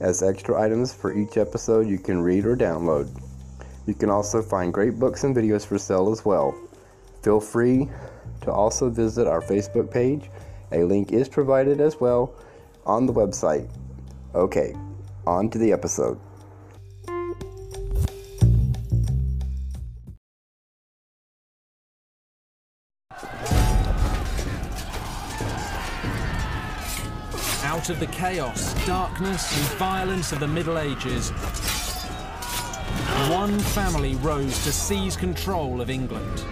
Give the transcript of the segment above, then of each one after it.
as extra items for each episode you can read or download. You can also find great books and videos for sale as well. Feel free to also visit our Facebook page. A link is provided as well on the website. Okay, on to the episode. Out of the chaos, darkness, and violence of the Middle Ages, one family rose to seize control of England.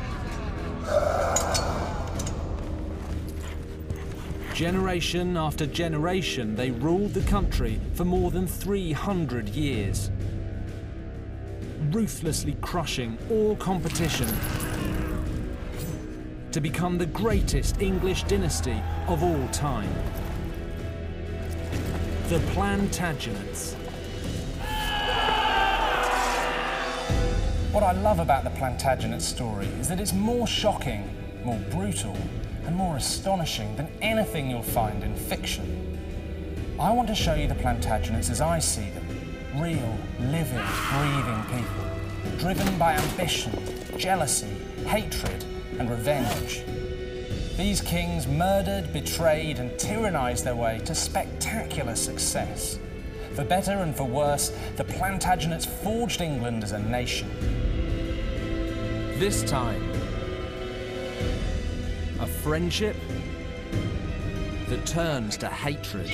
Generation after generation, they ruled the country for more than 300 years, ruthlessly crushing all competition to become the greatest English dynasty of all time. The Plantagenets. What I love about the Plantagenet story is that it's more shocking, more brutal, and more astonishing than anything you'll find in fiction. I want to show you the Plantagenets as I see them real, living, breathing people, driven by ambition, jealousy, hatred, and revenge. These kings murdered, betrayed, and tyrannized their way to spectacular success. For better and for worse, the Plantagenets forged England as a nation. This time, a friendship that turns to hatred,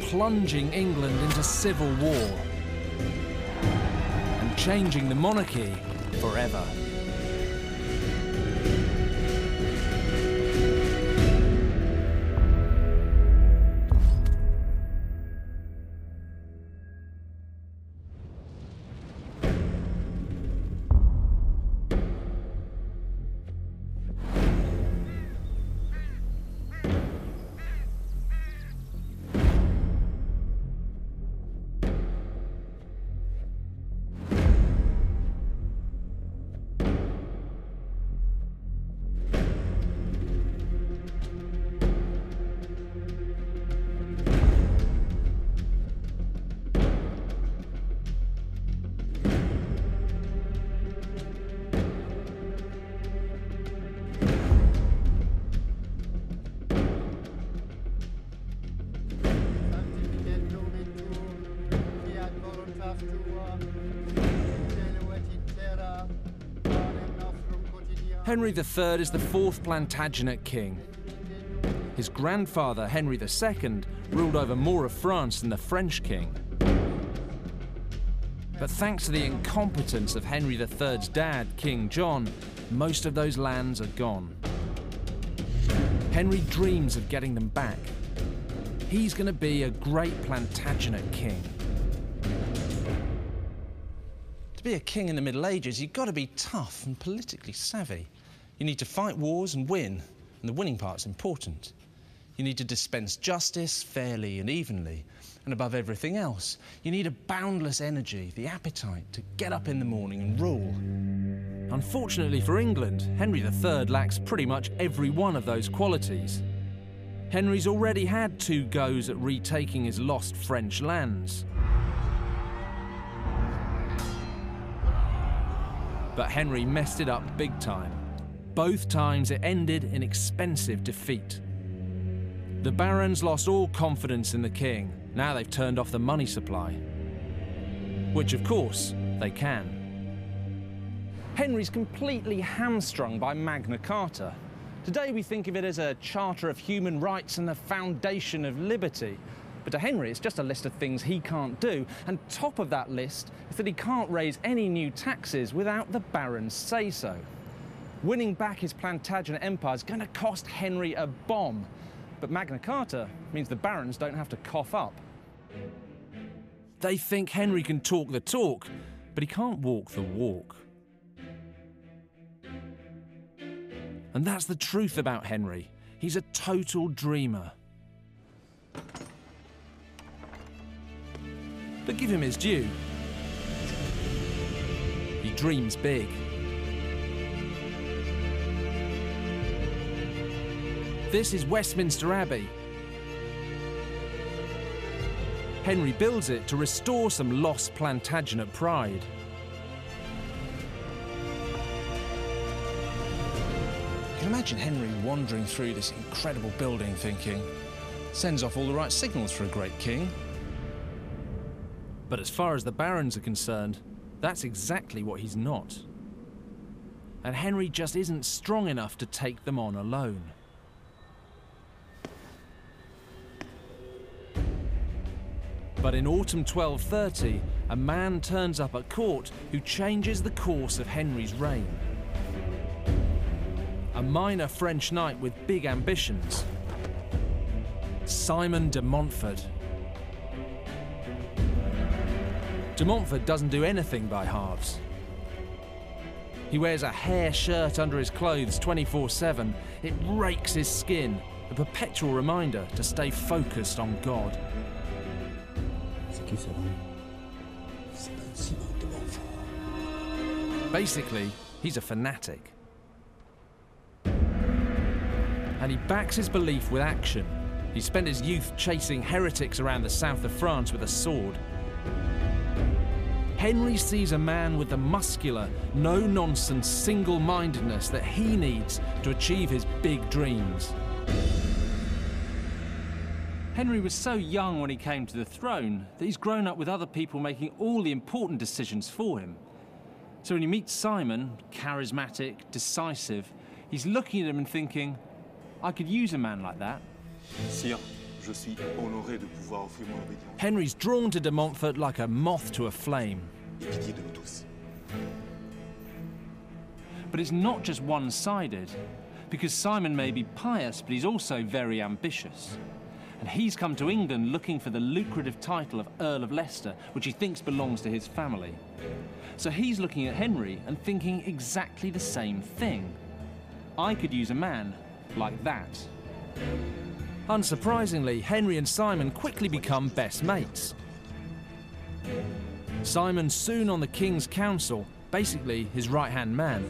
plunging England into civil war and changing the monarchy forever. Henry III is the fourth Plantagenet king. His grandfather, Henry II, ruled over more of France than the French king. But thanks to the incompetence of Henry III's dad, King John, most of those lands are gone. Henry dreams of getting them back. He's going to be a great Plantagenet king. To be a king in the Middle Ages, you've got to be tough and politically savvy. You need to fight wars and win, and the winning part's important. You need to dispense justice fairly and evenly, and above everything else, you need a boundless energy, the appetite to get up in the morning and rule. Unfortunately for England, Henry III lacks pretty much every one of those qualities. Henry's already had two goes at retaking his lost French lands. But Henry messed it up big time. Both times it ended in expensive defeat. The barons lost all confidence in the king. Now they've turned off the money supply. Which, of course, they can. Henry's completely hamstrung by Magna Carta. Today we think of it as a charter of human rights and the foundation of liberty. But to Henry, it's just a list of things he can't do. And top of that list is that he can't raise any new taxes without the barons' say so. Winning back his Plantagenet empire is going to cost Henry a bomb. But Magna Carta means the barons don't have to cough up. They think Henry can talk the talk, but he can't walk the walk. And that's the truth about Henry. He's a total dreamer. But give him his due. He dreams big. This is Westminster Abbey. Henry builds it to restore some lost Plantagenet pride. You can imagine Henry wandering through this incredible building thinking, sends off all the right signals for a great king. But as far as the barons are concerned, that's exactly what he's not. And Henry just isn't strong enough to take them on alone. But in autumn 1230, a man turns up at court who changes the course of Henry's reign. A minor French knight with big ambitions. Simon de Montfort. De Montfort doesn't do anything by halves. He wears a hair shirt under his clothes 24 7. It rakes his skin, a perpetual reminder to stay focused on God. Basically, he's a fanatic. And he backs his belief with action. He spent his youth chasing heretics around the south of France with a sword. Henry sees a man with the muscular, no nonsense single mindedness that he needs to achieve his big dreams. Henry was so young when he came to the throne that he's grown up with other people making all the important decisions for him. So when he meets Simon, charismatic, decisive, he's looking at him and thinking, I could use a man like that. Sire, je suis honoré de pouvoir offrir mon obédience Henry's drawn to de Montfort like a moth to a flame. et pitié de nous tous. But it's not just one sided, because Simon may be pious, but he's also very ambitious. And he's come to England looking for the lucrative title of Earl of Leicester, which he thinks belongs to his family. So he's looking at Henry and thinking exactly the same thing. I could use a man like that. Unsurprisingly, Henry and Simon quickly become best mates. Simon soon on the King's Council, basically his right hand man.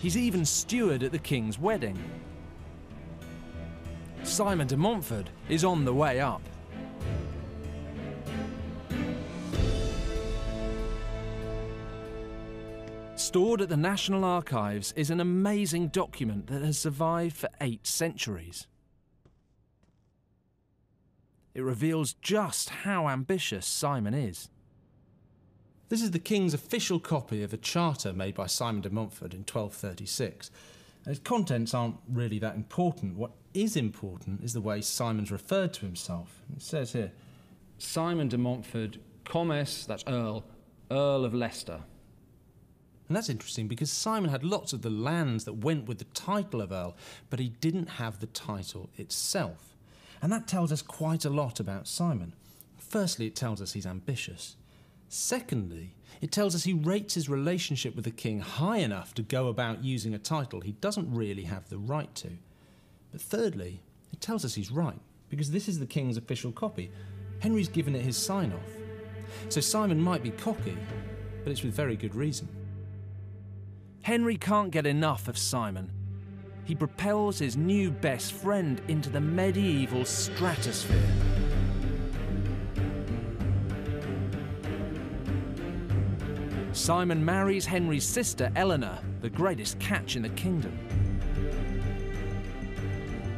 He's even steward at the King's wedding. Simon de Montfort is on the way up. Stored at the National Archives is an amazing document that has survived for eight centuries. It reveals just how ambitious Simon is. This is the King's official copy of a charter made by Simon de Montfort in 1236. Its contents aren't really that important. What is important is the way Simon's referred to himself. It says here Simon de Montfort, Comes, that's Earl, Earl of Leicester. And that's interesting because Simon had lots of the lands that went with the title of Earl, but he didn't have the title itself. And that tells us quite a lot about Simon. Firstly, it tells us he's ambitious. Secondly, it tells us he rates his relationship with the king high enough to go about using a title he doesn't really have the right to. But thirdly, it tells us he's right, because this is the king's official copy. Henry's given it his sign off. So Simon might be cocky, but it's with very good reason. Henry can't get enough of Simon. He propels his new best friend into the medieval stratosphere. Simon marries Henry's sister Eleanor, the greatest catch in the kingdom.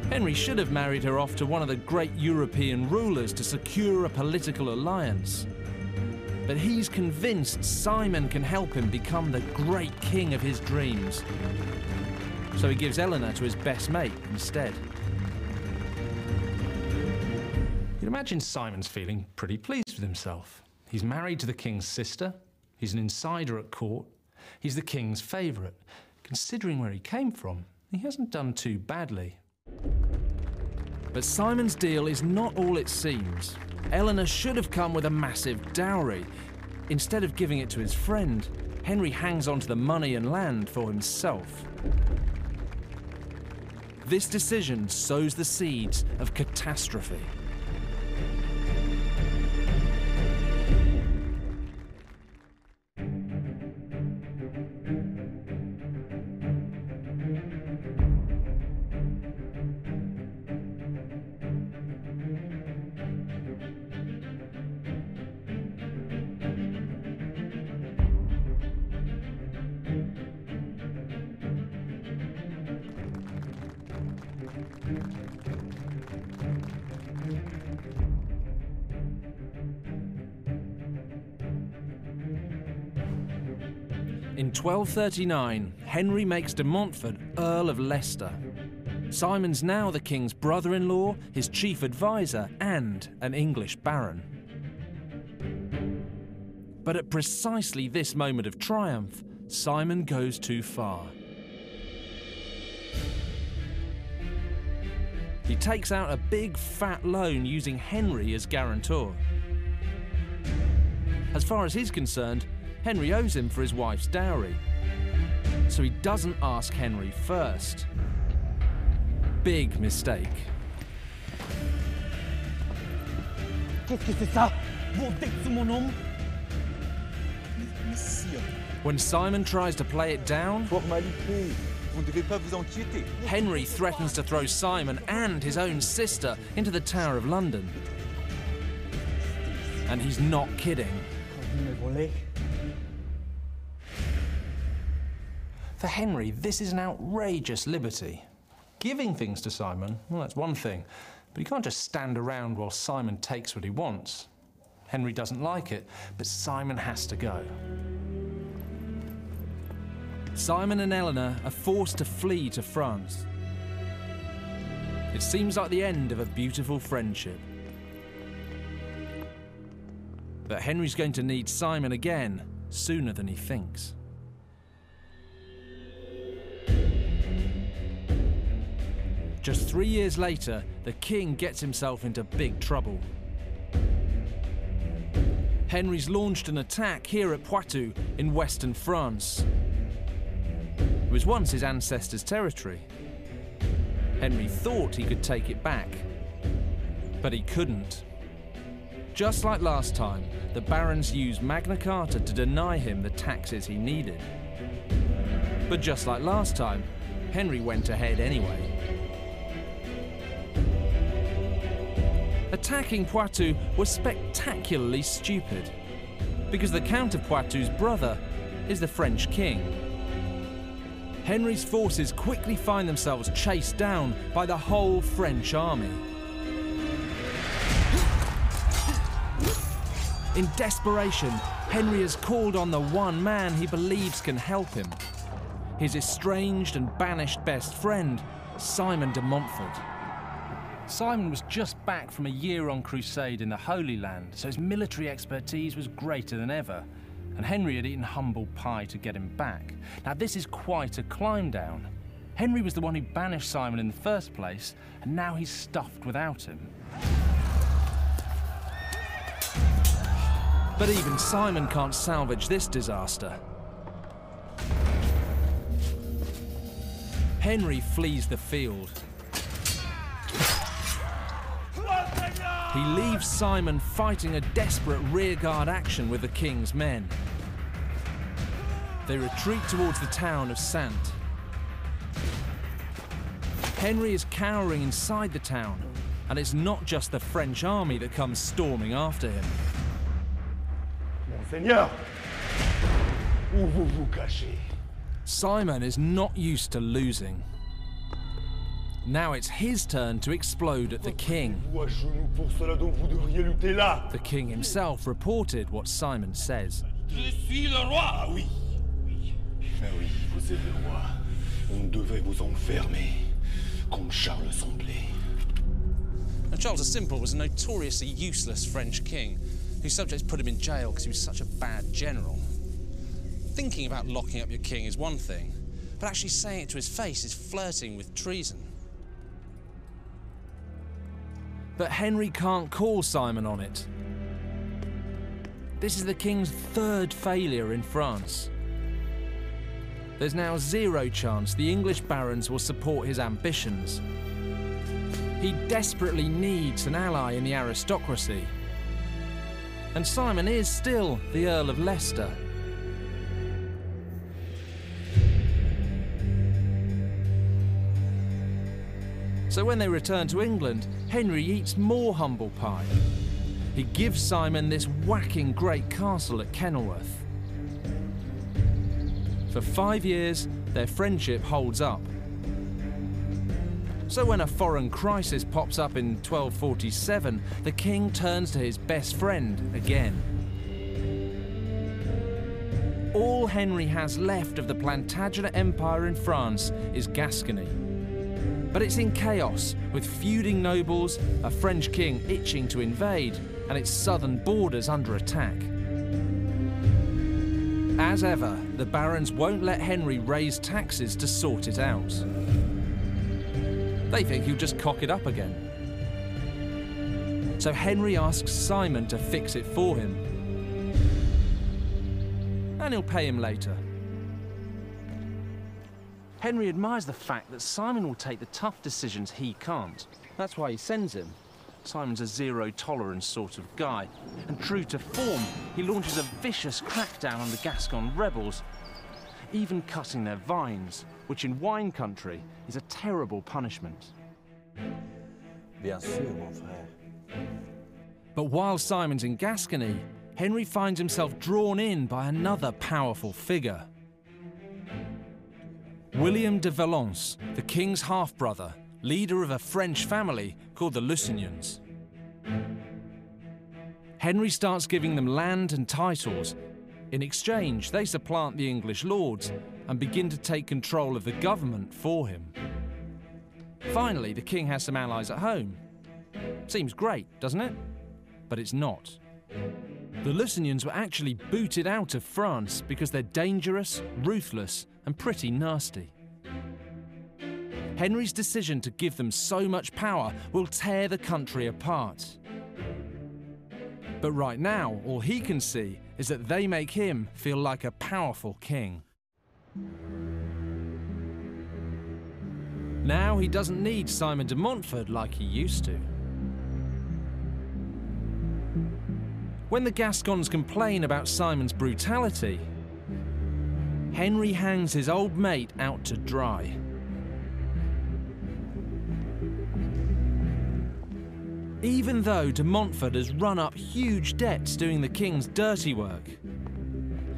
Henry should have married her off to one of the great European rulers to secure a political alliance. But he's convinced Simon can help him become the great king of his dreams. So he gives Eleanor to his best mate instead. You'd imagine Simon's feeling pretty pleased with himself. He's married to the king's sister, he's an insider at court, he's the king's favourite. Considering where he came from, he hasn't done too badly. But Simon's deal is not all it seems. Eleanor should have come with a massive dowry. Instead of giving it to his friend, Henry hangs on to the money and land for himself. This decision sows the seeds of catastrophe. 1239, Henry makes de Montfort Earl of Leicester. Simon's now the king's brother in law, his chief advisor, and an English baron. But at precisely this moment of triumph, Simon goes too far. He takes out a big fat loan using Henry as guarantor. As far as he's concerned, Henry owes him for his wife's dowry. So he doesn't ask Henry first. Big mistake. When Simon tries to play it down. Henry threatens to throw Simon and his own sister into the Tower of London. And he's not kidding. For Henry, this is an outrageous liberty. Giving things to Simon, well, that's one thing, but he can't just stand around while Simon takes what he wants. Henry doesn't like it, but Simon has to go. Simon and Eleanor are forced to flee to France. It seems like the end of a beautiful friendship. But Henry's going to need Simon again sooner than he thinks. Just three years later, the king gets himself into big trouble. Henry's launched an attack here at Poitou in western France. It was once his ancestors' territory. Henry thought he could take it back, but he couldn't. Just like last time, the barons used Magna Carta to deny him the taxes he needed. But just like last time, Henry went ahead anyway. Attacking Poitou was spectacularly stupid, because the Count of Poitou's brother is the French king. Henry's forces quickly find themselves chased down by the whole French army. In desperation, Henry has called on the one man he believes can help him his estranged and banished best friend, Simon de Montfort. Simon was just back from a year on crusade in the Holy Land, so his military expertise was greater than ever, and Henry had eaten humble pie to get him back. Now, this is quite a climb down. Henry was the one who banished Simon in the first place, and now he's stuffed without him. But even Simon can't salvage this disaster. Henry flees the field. He leaves Simon fighting a desperate rearguard action with the king's men. They retreat towards the town of Saintes. Henry is cowering inside the town, and it's not just the French army that comes storming after him. Monseigneur Où vous vous cachez Simon is not used to losing. Now it's his turn to explode at the king. Vous à genoux pour cela dont vous devriez lutter là. The king himself reported what Simon says. Je suis le roi. Ah oui. Oui. Ah vous êtes le roi. On devait vous enfermer comme Charles Semblé. Charles the Simple was a notoriously useless French king whose subjects put him in jail because he was such a bad general. Thinking about locking up your king is one thing, but actually saying it to his face is flirting with treason. But Henry can't call Simon on it. This is the king's third failure in France. There's now zero chance the English barons will support his ambitions. He desperately needs an ally in the aristocracy. And Simon is still the Earl of Leicester. So when they return to England, Henry eats more humble pie. He gives Simon this whacking great castle at Kenilworth. For five years, their friendship holds up. So when a foreign crisis pops up in 1247, the king turns to his best friend again. All Henry has left of the Plantagenet Empire in France is Gascony. But it's in chaos, with feuding nobles, a French king itching to invade, and its southern borders under attack. As ever, the barons won't let Henry raise taxes to sort it out. They think he'll just cock it up again. So Henry asks Simon to fix it for him. And he'll pay him later. Henry admires the fact that Simon will take the tough decisions he can't. That's why he sends him. Simon's a zero tolerance sort of guy. And true to form, he launches a vicious crackdown on the Gascon rebels, even cutting their vines, which in wine country is a terrible punishment. Bien sûr, mon frère. But while Simon's in Gascony, Henry finds himself drawn in by another powerful figure. William de Valence, the king's half brother, leader of a French family called the Lusignans. Henry starts giving them land and titles. In exchange, they supplant the English lords and begin to take control of the government for him. Finally, the king has some allies at home. Seems great, doesn't it? But it's not. The Lusignans were actually booted out of France because they're dangerous, ruthless, and pretty nasty. Henry's decision to give them so much power will tear the country apart. But right now, all he can see is that they make him feel like a powerful king. Now he doesn't need Simon de Montfort like he used to. When the Gascons complain about Simon's brutality, Henry hangs his old mate out to dry. Even though de Montfort has run up huge debts doing the king's dirty work,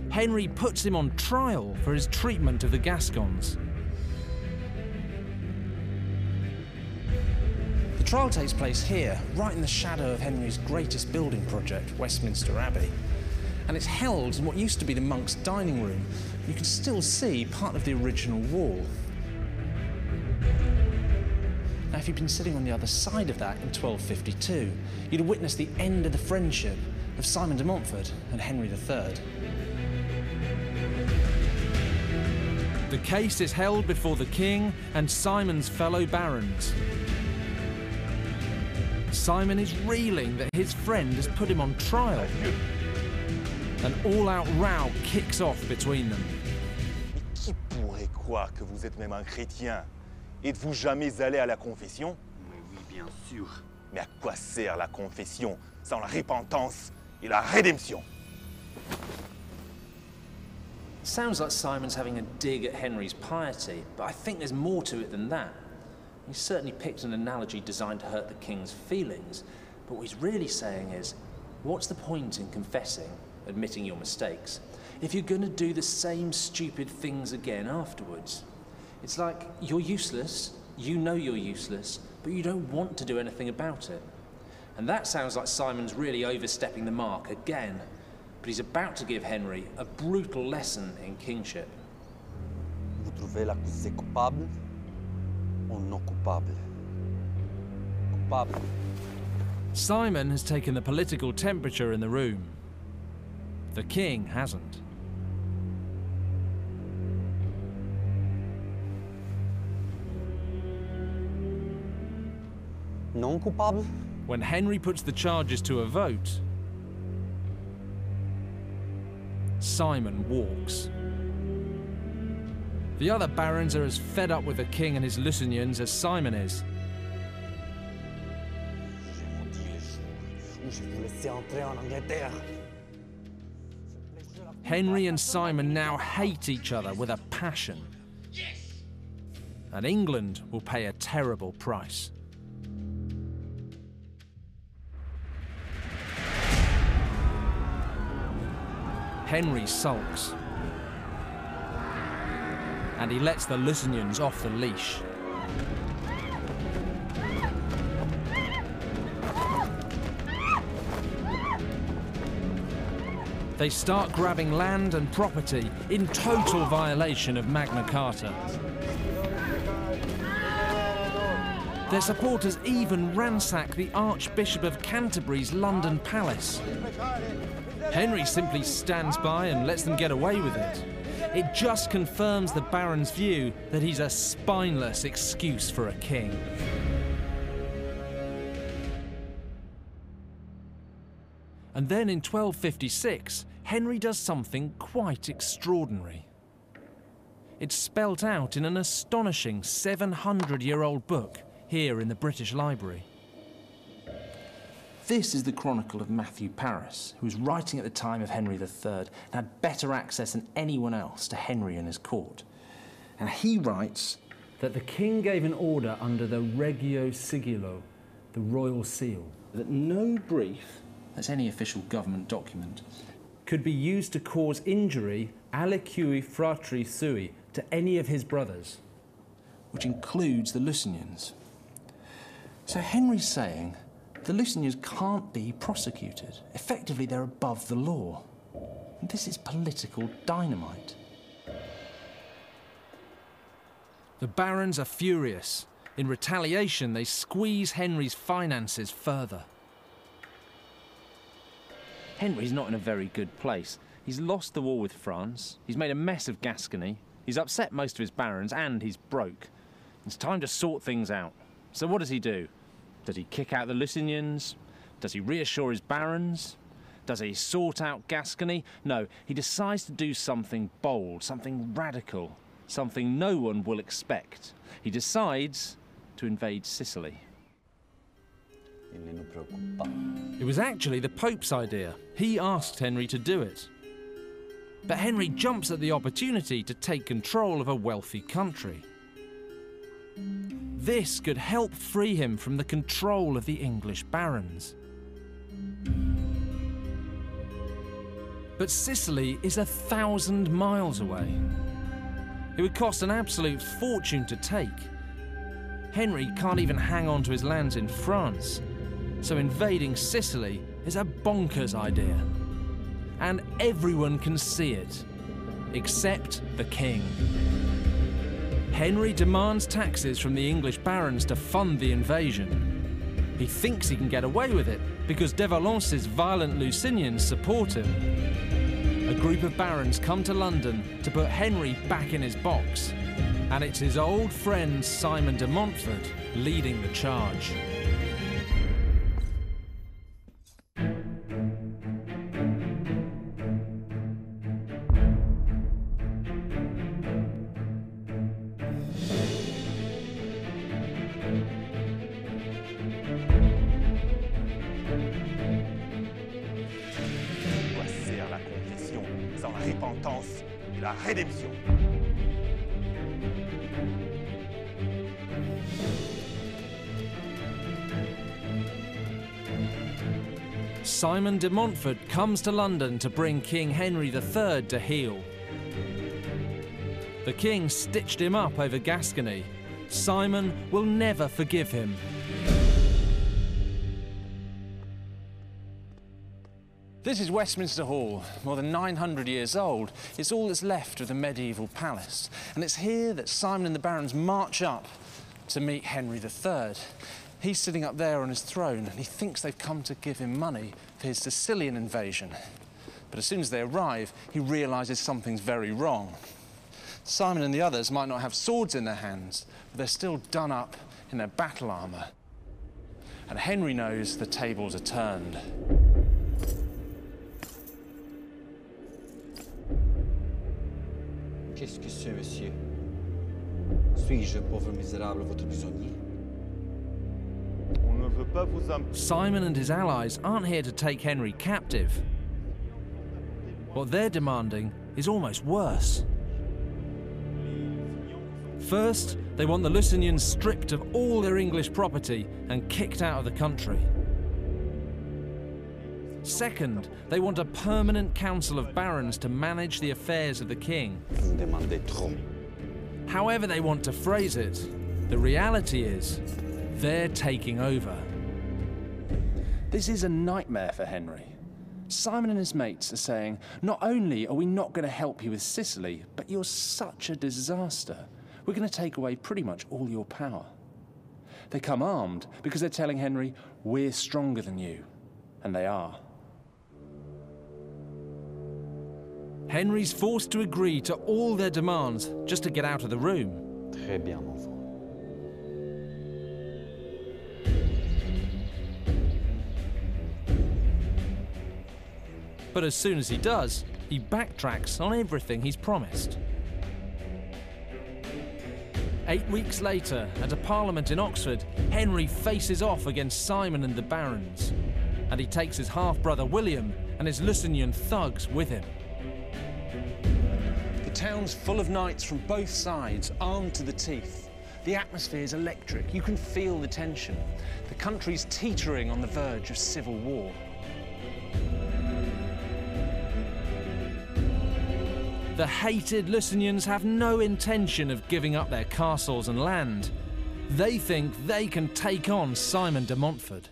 Henry puts him on trial for his treatment of the Gascons. The trial takes place here, right in the shadow of Henry's greatest building project, Westminster Abbey. And it's held in what used to be the monks' dining room. You can still see part of the original wall. Now, if you'd been sitting on the other side of that in 1252, you'd have witnessed the end of the friendship of Simon de Montfort and Henry III. The case is held before the king and Simon's fellow barons. Simon is reeling that his friend has put him on trial. An all-out row kicks off between them. Qui pourrait croire que vous êtes même un chrétien Êtes-vous jamais allé à la confession Mais oui, bien sûr. Mais à quoi sert la confession sans la repentance et la rédemption Sounds like Simon's having a dig at Henry's piety, but I think there's more to it than that. He certainly picked an analogy designed to hurt the king's feelings, but what he's really saying is, what's the point in confessing, admitting your mistakes, if you're going to do the same stupid things again afterwards? It's like you're useless, You know you're useless, but you don't want to do anything about it. And that sounds like Simon's really overstepping the mark again. But he's about to give Henry a brutal lesson in kingship. Vous trouvez l'accusé coupable ou non coupable Coupable. Simon has taken the political temperature in the room. The king hasn't. Non coupable When Henry puts the charges to a vote, Simon walks. The other barons are as fed up with the king and his Lusignans as Simon is. J'ai maudit les jours où je vous laissais entrer en Angleterre. Henry and Simon now hate each other with a passion. And England will pay a terrible price. Henry sulks. And he lets the Lusignans off the leash. They start grabbing land and property in total violation of Magna Carta. Their supporters even ransack the Archbishop of Canterbury's London palace. Henry simply stands by and lets them get away with it. It just confirms the Baron's view that he's a spineless excuse for a king. And then in 1256, Henry does something quite extraordinary. It's spelt out in an astonishing 700 year old book here in the British Library. This is the chronicle of Matthew Paris, who was writing at the time of Henry III and had better access than anyone else to Henry and his court. And he writes that the king gave an order under the Regio Sigillo, the royal seal, that no brief, that's any official government document, could be used to cause injury aliqui fratri sui to any of his brothers, which includes the Lusignans. So Henry's saying the Lusignans can't be prosecuted. Effectively, they're above the law. And this is political dynamite. The barons are furious. In retaliation, they squeeze Henry's finances further. Henry's not in a very good place. He's lost the war with France, he's made a mess of Gascony, he's upset most of his barons, and he's broke. It's time to sort things out. So, what does he do? Does he kick out the Lusignans? Does he reassure his barons? Does he sort out Gascony? No, he decides to do something bold, something radical, something no one will expect. He decides to invade Sicily. It was actually the Pope's idea. He asked Henry to do it. But Henry jumps at the opportunity to take control of a wealthy country. This could help free him from the control of the English barons. But Sicily is a thousand miles away. It would cost an absolute fortune to take. Henry can't even hang on to his lands in France, so invading Sicily is a bonkers idea. And everyone can see it, except the king. Henry demands taxes from the English barons to fund the invasion. He thinks he can get away with it because De Valence's violent Lusignans support him. A group of barons come to London to put Henry back in his box, and it's his old friend Simon de Montfort leading the charge. La rédemption. Simon de Montfort comes to London to bring King Henry III to heel. The king stitched him up over Gascony, Simon will never forgive him. This is Westminster Hall, more than 900 years old. It's all that's left of the medieval palace. And it's here that Simon and the barons march up to meet Henry III. He's sitting up there on his throne and he thinks they've come to give him money for his Sicilian invasion. But as soon as they arrive, he realises something's very wrong. Simon and the others might not have swords in their hands, but they're still done up in their battle armour. And Henry knows the tables are turned. Qu'est-ce que c'est, monsieur Suis-je, pauvre misérable, votre prisonnier On ne veut pas vous imp- Simon and his allies aren't here to take Henry captive. What they're demanding is almost worse. First, they want the Lusignans stripped of all their English property and kicked out of the country. Second, they want a permanent council of barons to manage the affairs of the king. However, they want to phrase it, the reality is they're taking over. This is a nightmare for Henry. Simon and his mates are saying, not only are we not going to help you with Sicily, but you're such a disaster. We're going to take away pretty much all your power. They come armed because they're telling Henry, we're stronger than you. And they are. Henry's forced to agree to all their demands just to get out of the room. Très bien, enfant. But as soon as he does, he backtracks on everything he's promised. Eight weeks later, at a parliament in Oxford, Henry faces off against Simon and the barons. And he takes his half brother William and his Lusignan thugs with him. Town's full of knights from both sides, armed to the teeth. The atmosphere is electric. You can feel the tension. The country's teetering on the verge of civil war. The hated Lusignans have no intention of giving up their castles and land. They think they can take on Simon de Montfort.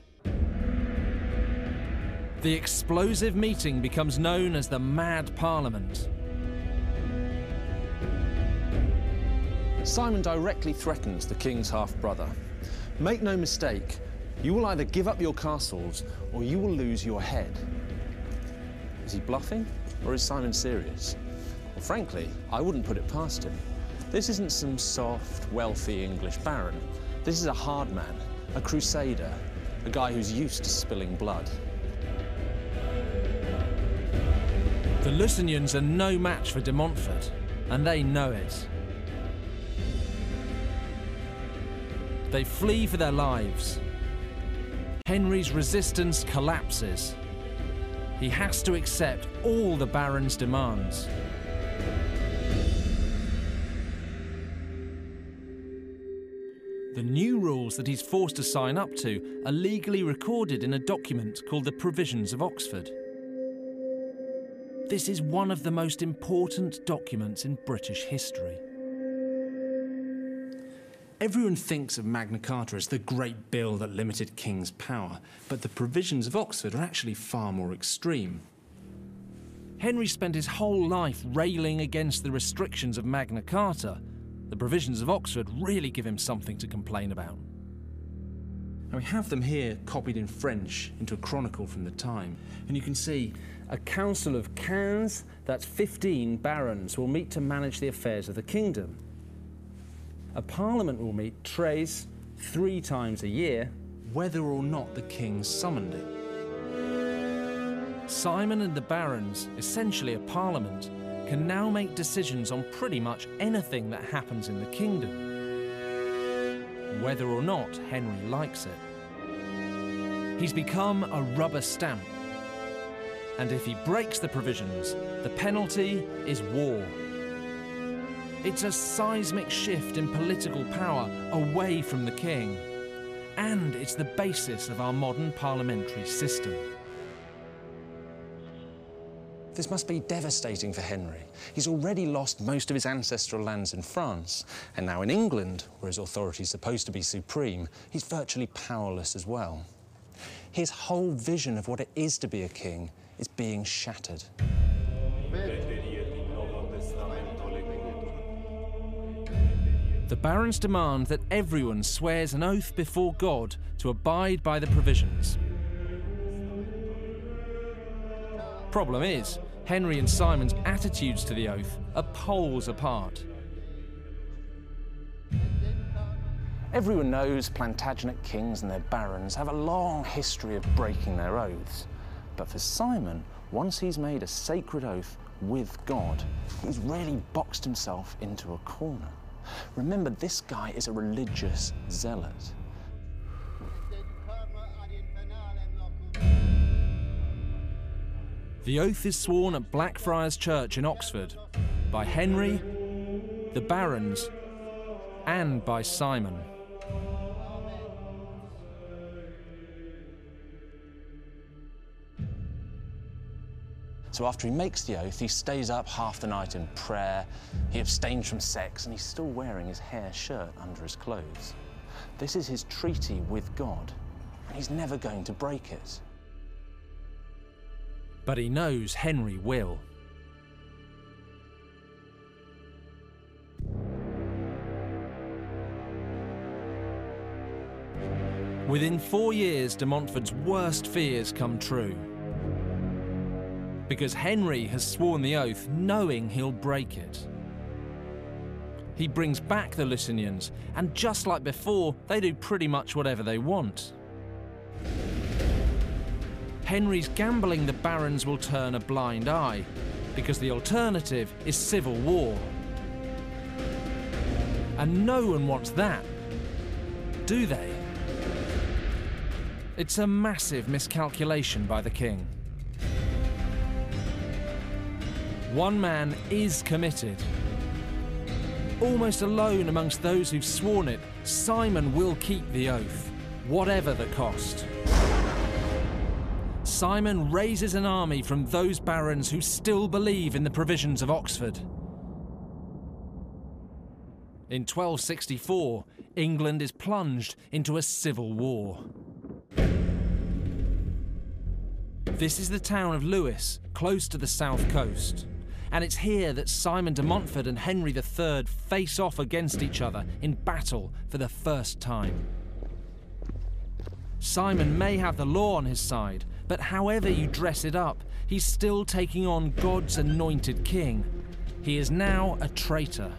The explosive meeting becomes known as the Mad Parliament. Simon directly threatens the king's half brother. Make no mistake, you will either give up your castles or you will lose your head. Is he bluffing or is Simon serious? Well, frankly, I wouldn't put it past him. This isn't some soft, wealthy English baron. This is a hard man, a crusader, a guy who's used to spilling blood. The Lusignans are no match for de Montfort, and they know it. They flee for their lives. Henry's resistance collapses. He has to accept all the Baron's demands. The new rules that he's forced to sign up to are legally recorded in a document called the Provisions of Oxford. This is one of the most important documents in British history. Everyone thinks of Magna Carta as the great bill that limited king's power, but the provisions of Oxford are actually far more extreme. Henry spent his whole life railing against the restrictions of Magna Carta. The provisions of Oxford really give him something to complain about. Now we have them here copied in French into a chronicle from the time, and you can see a council of cans, that's 15 barons, will meet to manage the affairs of the kingdom. A parliament will meet tres three times a year, whether or not the king summoned it. Simon and the barons, essentially a parliament, can now make decisions on pretty much anything that happens in the kingdom, whether or not Henry likes it. He's become a rubber stamp. And if he breaks the provisions, the penalty is war. It's a seismic shift in political power away from the king. And it's the basis of our modern parliamentary system. This must be devastating for Henry. He's already lost most of his ancestral lands in France, and now in England, where his authority is supposed to be supreme, he's virtually powerless as well. His whole vision of what it is to be a king is being shattered. The barons demand that everyone swears an oath before God to abide by the provisions. Problem is, Henry and Simon's attitudes to the oath are poles apart. Everyone knows Plantagenet kings and their barons have a long history of breaking their oaths. But for Simon, once he's made a sacred oath with God, he's really boxed himself into a corner. Remember, this guy is a religious zealot. The oath is sworn at Blackfriars Church in Oxford by Henry, the barons, and by Simon. So after he makes the oath, he stays up half the night in prayer, he abstains from sex, and he's still wearing his hair shirt under his clothes. This is his treaty with God, and he's never going to break it. But he knows Henry will. Within four years, de Montfort's worst fears come true. Because Henry has sworn the oath knowing he'll break it. He brings back the Lusignans, and just like before, they do pretty much whatever they want. Henry's gambling the barons will turn a blind eye, because the alternative is civil war. And no one wants that, do they? It's a massive miscalculation by the king. One man is committed. Almost alone amongst those who've sworn it, Simon will keep the oath, whatever the cost. Simon raises an army from those barons who still believe in the provisions of Oxford. In 1264, England is plunged into a civil war. This is the town of Lewes, close to the south coast. And it's here that Simon de Montfort and Henry III face off against each other in battle for the first time. Simon may have the law on his side, but however you dress it up, he's still taking on God's anointed king. He is now a traitor.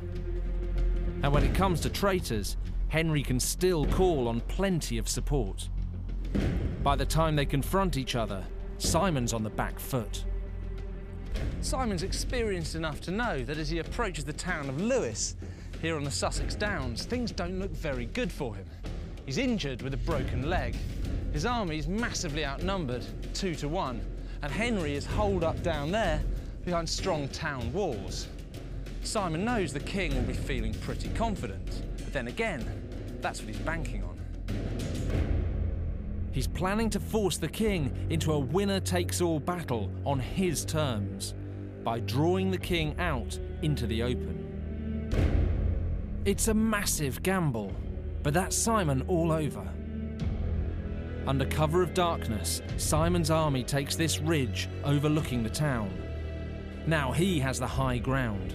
And when it comes to traitors, Henry can still call on plenty of support. By the time they confront each other, Simon's on the back foot. Simon's experienced enough to know that as he approaches the town of Lewes, here on the Sussex Downs, things don't look very good for him. He's injured with a broken leg. His army is massively outnumbered, two to one, and Henry is holed up down there behind strong town walls. Simon knows the king will be feeling pretty confident, but then again, that's what he's banking on. He's planning to force the king into a winner takes all battle on his terms by drawing the king out into the open. It's a massive gamble, but that's Simon all over. Under cover of darkness, Simon's army takes this ridge overlooking the town. Now he has the high ground.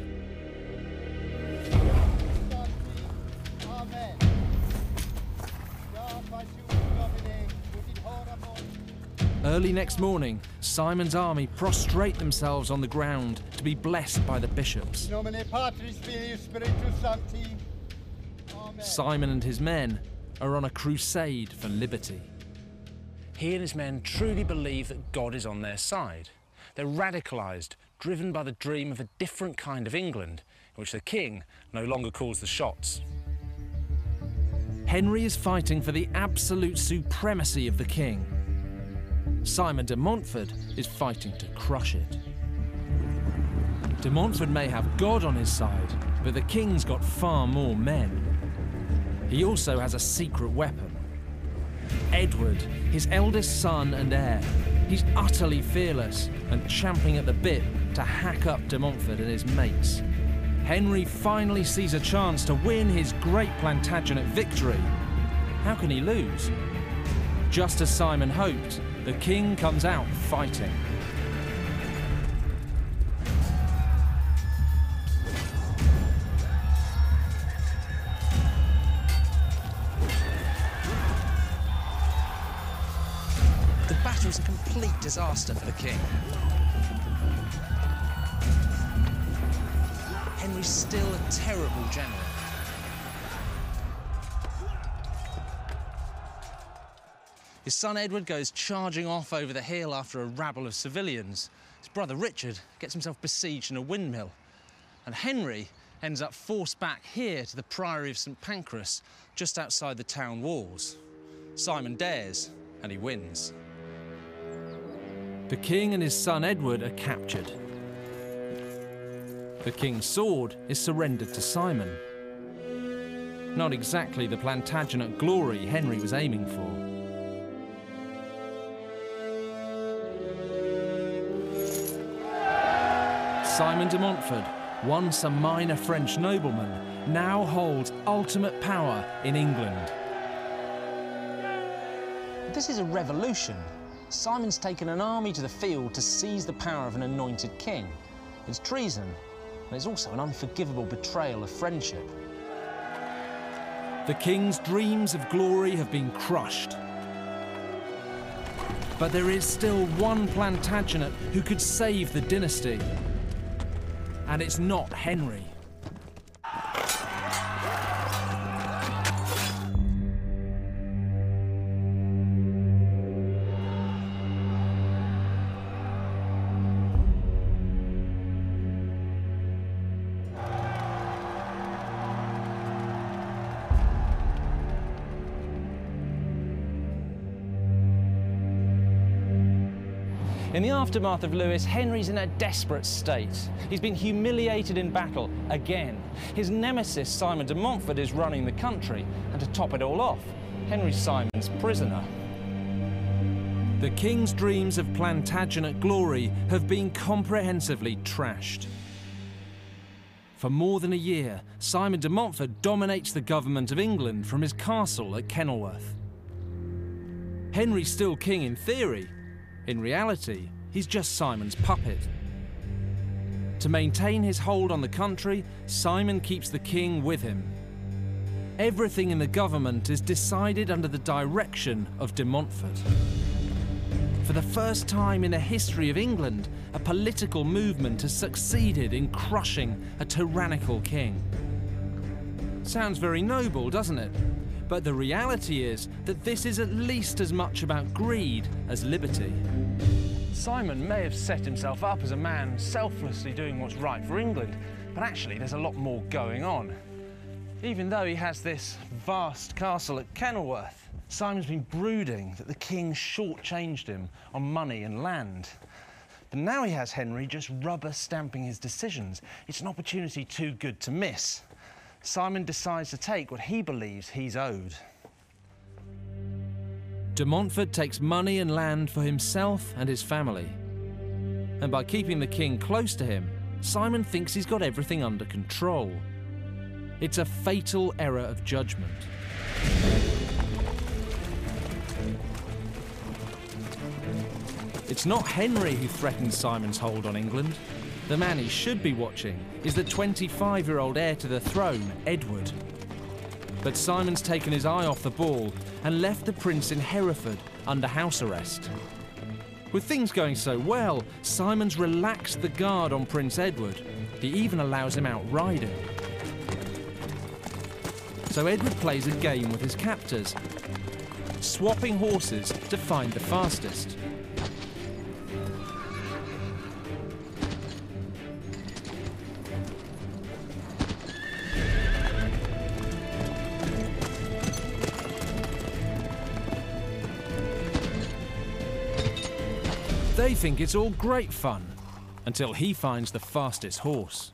Early next morning, Simon's army prostrate themselves on the ground to be blessed by the bishops. In nomine Patris, Filii, Spiritus Sancti. Amen. Simon and his men are on a crusade for liberty. He and his men truly believe that God is on their side. They're radicalised, driven by the dream of a different kind of England, in which the king no longer calls the shots. Henry is fighting for the absolute supremacy of the king. Simon de Montfort is fighting to crush it. De Montfort may have God on his side, but the king's got far more men. He also has a secret weapon. Edward, his eldest son and heir, He's utterly fearless and champing at the bit to hack up de Montfort and his mates. Henry finally sees a chance to win his great Plantagenet victory. How can he lose? Just as Simon hoped, the king comes out fighting. The battle was a complete disaster for the king. Henry's still a terrible general. His son Edward goes charging off over the hill after a rabble of civilians. His brother Richard gets himself besieged in a windmill. And Henry ends up forced back here to the Priory of St Pancras, just outside the town walls. Simon dares, and he wins. The king and his son Edward are captured. The king's sword is surrendered to Simon. Not exactly the Plantagenet glory Henry was aiming for. Simon de Montfort, once a minor French nobleman, now holds ultimate power in England. This is a revolution. Simon's taken an army to the field to seize the power of an anointed king. It's treason, and it's also an unforgivable betrayal of friendship. The king's dreams of glory have been crushed. But there is still one Plantagenet who could save the dynasty. And it's not Henry. Aftermath of Lewes, Henry's in a desperate state. He's been humiliated in battle again. His nemesis, Simon de Montfort, is running the country. And to top it all off, Henry's Simon's prisoner. The king's dreams of Plantagenet glory have been comprehensively trashed. For more than a year, Simon de Montfort dominates the government of England from his castle at Kenilworth. Henry's still king in theory, in reality, he's just Simon's puppet. To maintain his hold on the country, Simon keeps the king with him. Everything in the government is decided under the direction of de Montfort. For the first time in the history of England, a political movement has succeeded in crushing a tyrannical king. Sounds very noble, doesn't it? But the reality is that this is at least as much about greed as liberty. Simon may have set himself up as a man selflessly doing what's right for England, but actually there's a lot more going on. Even though he has this vast castle at Kenilworth, Simon's been brooding that the king shortchanged him on money and land. But now he has Henry just rubber stamping his decisions. It's an opportunity too good to miss. Simon decides to take what he believes he's owed. De Montfort takes money and land for himself and his family. And by keeping the king close to him, Simon thinks he's got everything under control. It's a fatal error of judgment. It's not Henry who threatens Simon's hold on England. The man he should be watching is the 25 year old heir to the throne, Edward. But Simon's taken his eye off the ball and left the prince in Hereford under house arrest. With things going so well, Simon's relaxed the guard on Prince Edward. He even allows him out riding. So Edward plays a game with his captors, swapping horses to find the fastest. They think it's all great fun, until he finds the fastest horse.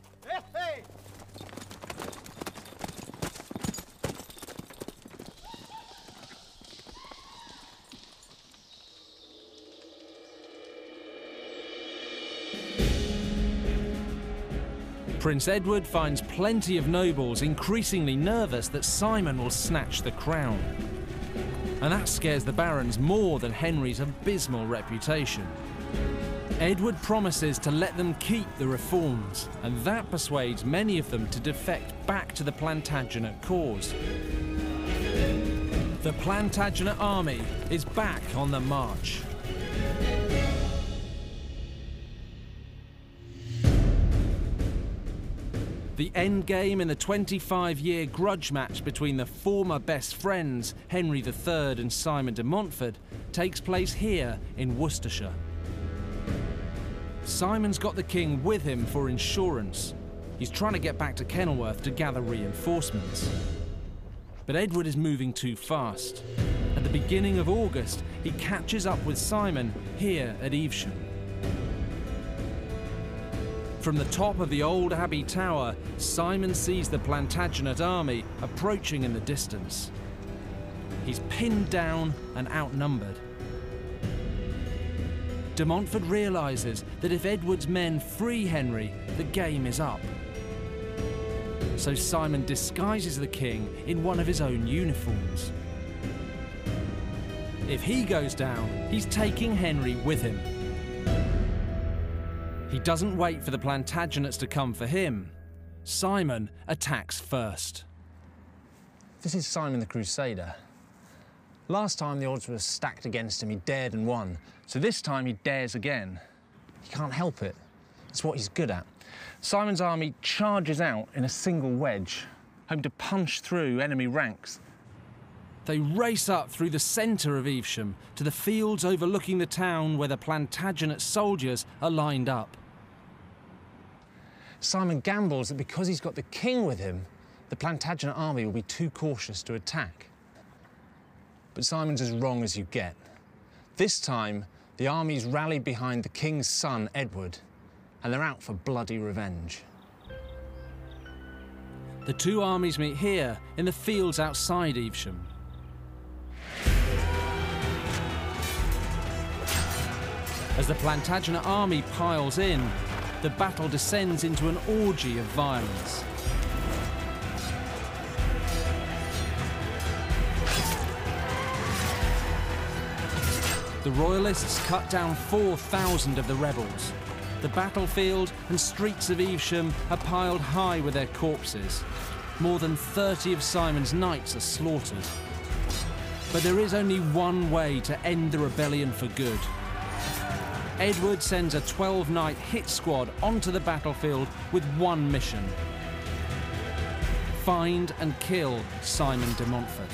Prince Edward finds plenty of nobles increasingly nervous that Simon will snatch the crown. And that scares the barons more than Henry's abysmal reputation. Edward promises to let them keep the reforms, and that persuades many of them to defect back to the Plantagenet cause. The Plantagenet army is back on the march. The end game in the 25 year grudge match between the former best friends, Henry III and Simon de Montfort, takes place here in Worcestershire. Simon's got the king with him for insurance. He's trying to get back to Kenilworth to gather reinforcements. But Edward is moving too fast. At the beginning of August, he catches up with Simon here at Evesham. From the top of the old Abbey Tower, Simon sees the Plantagenet army approaching in the distance. He's pinned down and outnumbered. De Montfort realises that if Edward's men free Henry, the game is up. So Simon disguises the king in one of his own uniforms. If he goes down, he's taking Henry with him. He doesn't wait for the Plantagenets to come for him. Simon attacks first. This is Simon the Crusader. Last time the odds were stacked against him, he dared and won. So this time he dares again. He can't help it. It's what he's good at. Simon's army charges out in a single wedge, hoping to punch through enemy ranks. They race up through the centre of Evesham to the fields overlooking the town where the Plantagenet soldiers are lined up. Simon gambles that because he's got the king with him, the Plantagenet army will be too cautious to attack. But Simon's as wrong as you get. This time, the armies rallied behind the king's son, Edward, and they're out for bloody revenge. The two armies meet here in the fields outside Evesham. As the Plantagenet army piles in, the battle descends into an orgy of violence. The Royalists cut down 4,000 of the rebels. The battlefield and streets of Evesham are piled high with their corpses. More than 30 of Simon's knights are slaughtered. But there is only one way to end the rebellion for good. Edward sends a 12 knight hit squad onto the battlefield with one mission find and kill Simon de Montfort.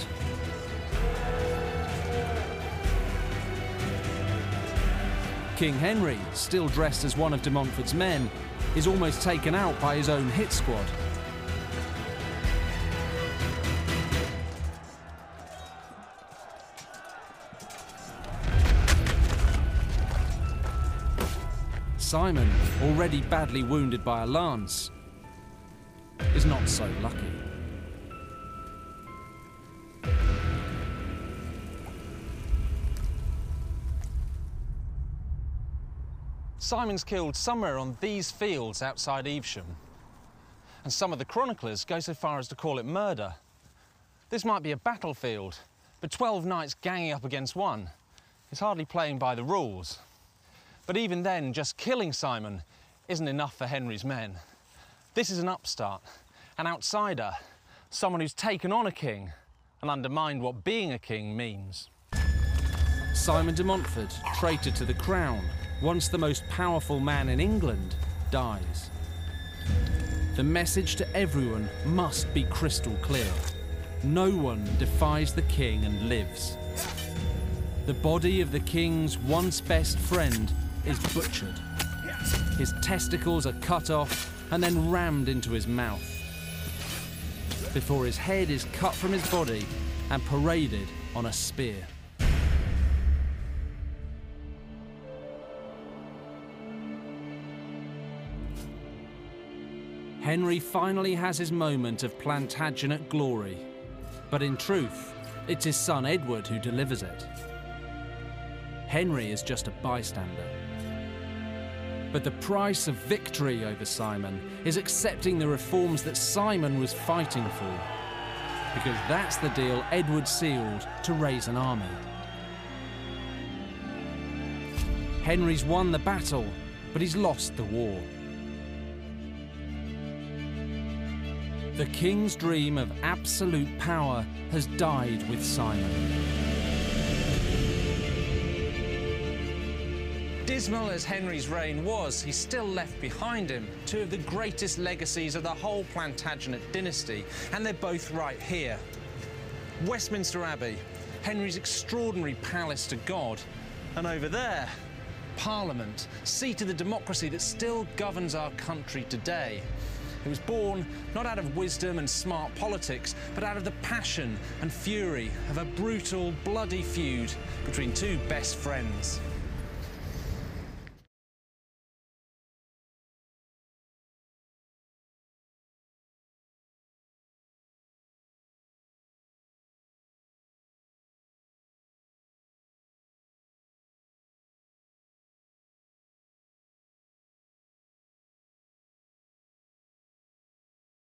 King Henry, still dressed as one of de Montfort's men, is almost taken out by his own hit squad. Simon, already badly wounded by a lance, is not so lucky. Simon's killed somewhere on these fields outside Evesham. And some of the chroniclers go so far as to call it murder. This might be a battlefield, but 12 knights ganging up against one is hardly playing by the rules. But even then, just killing Simon isn't enough for Henry's men. This is an upstart, an outsider, someone who's taken on a king and undermined what being a king means. Simon de Montfort, traitor to the crown, once the most powerful man in England, dies. The message to everyone must be crystal clear. No one defies the king and lives. The body of the king's once best friend is butchered. His testicles are cut off and then rammed into his mouth. Before his head is cut from his body and paraded on a spear. Henry finally has his moment of Plantagenet glory. But in truth, it's his son Edward who delivers it. Henry is just a bystander. But the price of victory over Simon is accepting the reforms that Simon was fighting for. Because that's the deal Edward sealed to raise an army. Henry's won the battle, but he's lost the war. The king's dream of absolute power has died with Simon. Dismal as Henry's reign was, he still left behind him two of the greatest legacies of the whole Plantagenet dynasty, and they're both right here. Westminster Abbey, Henry's extraordinary palace to God, and over there, Parliament, seat of the democracy that still governs our country today. It was born not out of wisdom and smart politics, but out of the passion and fury of a brutal, bloody feud between two best friends.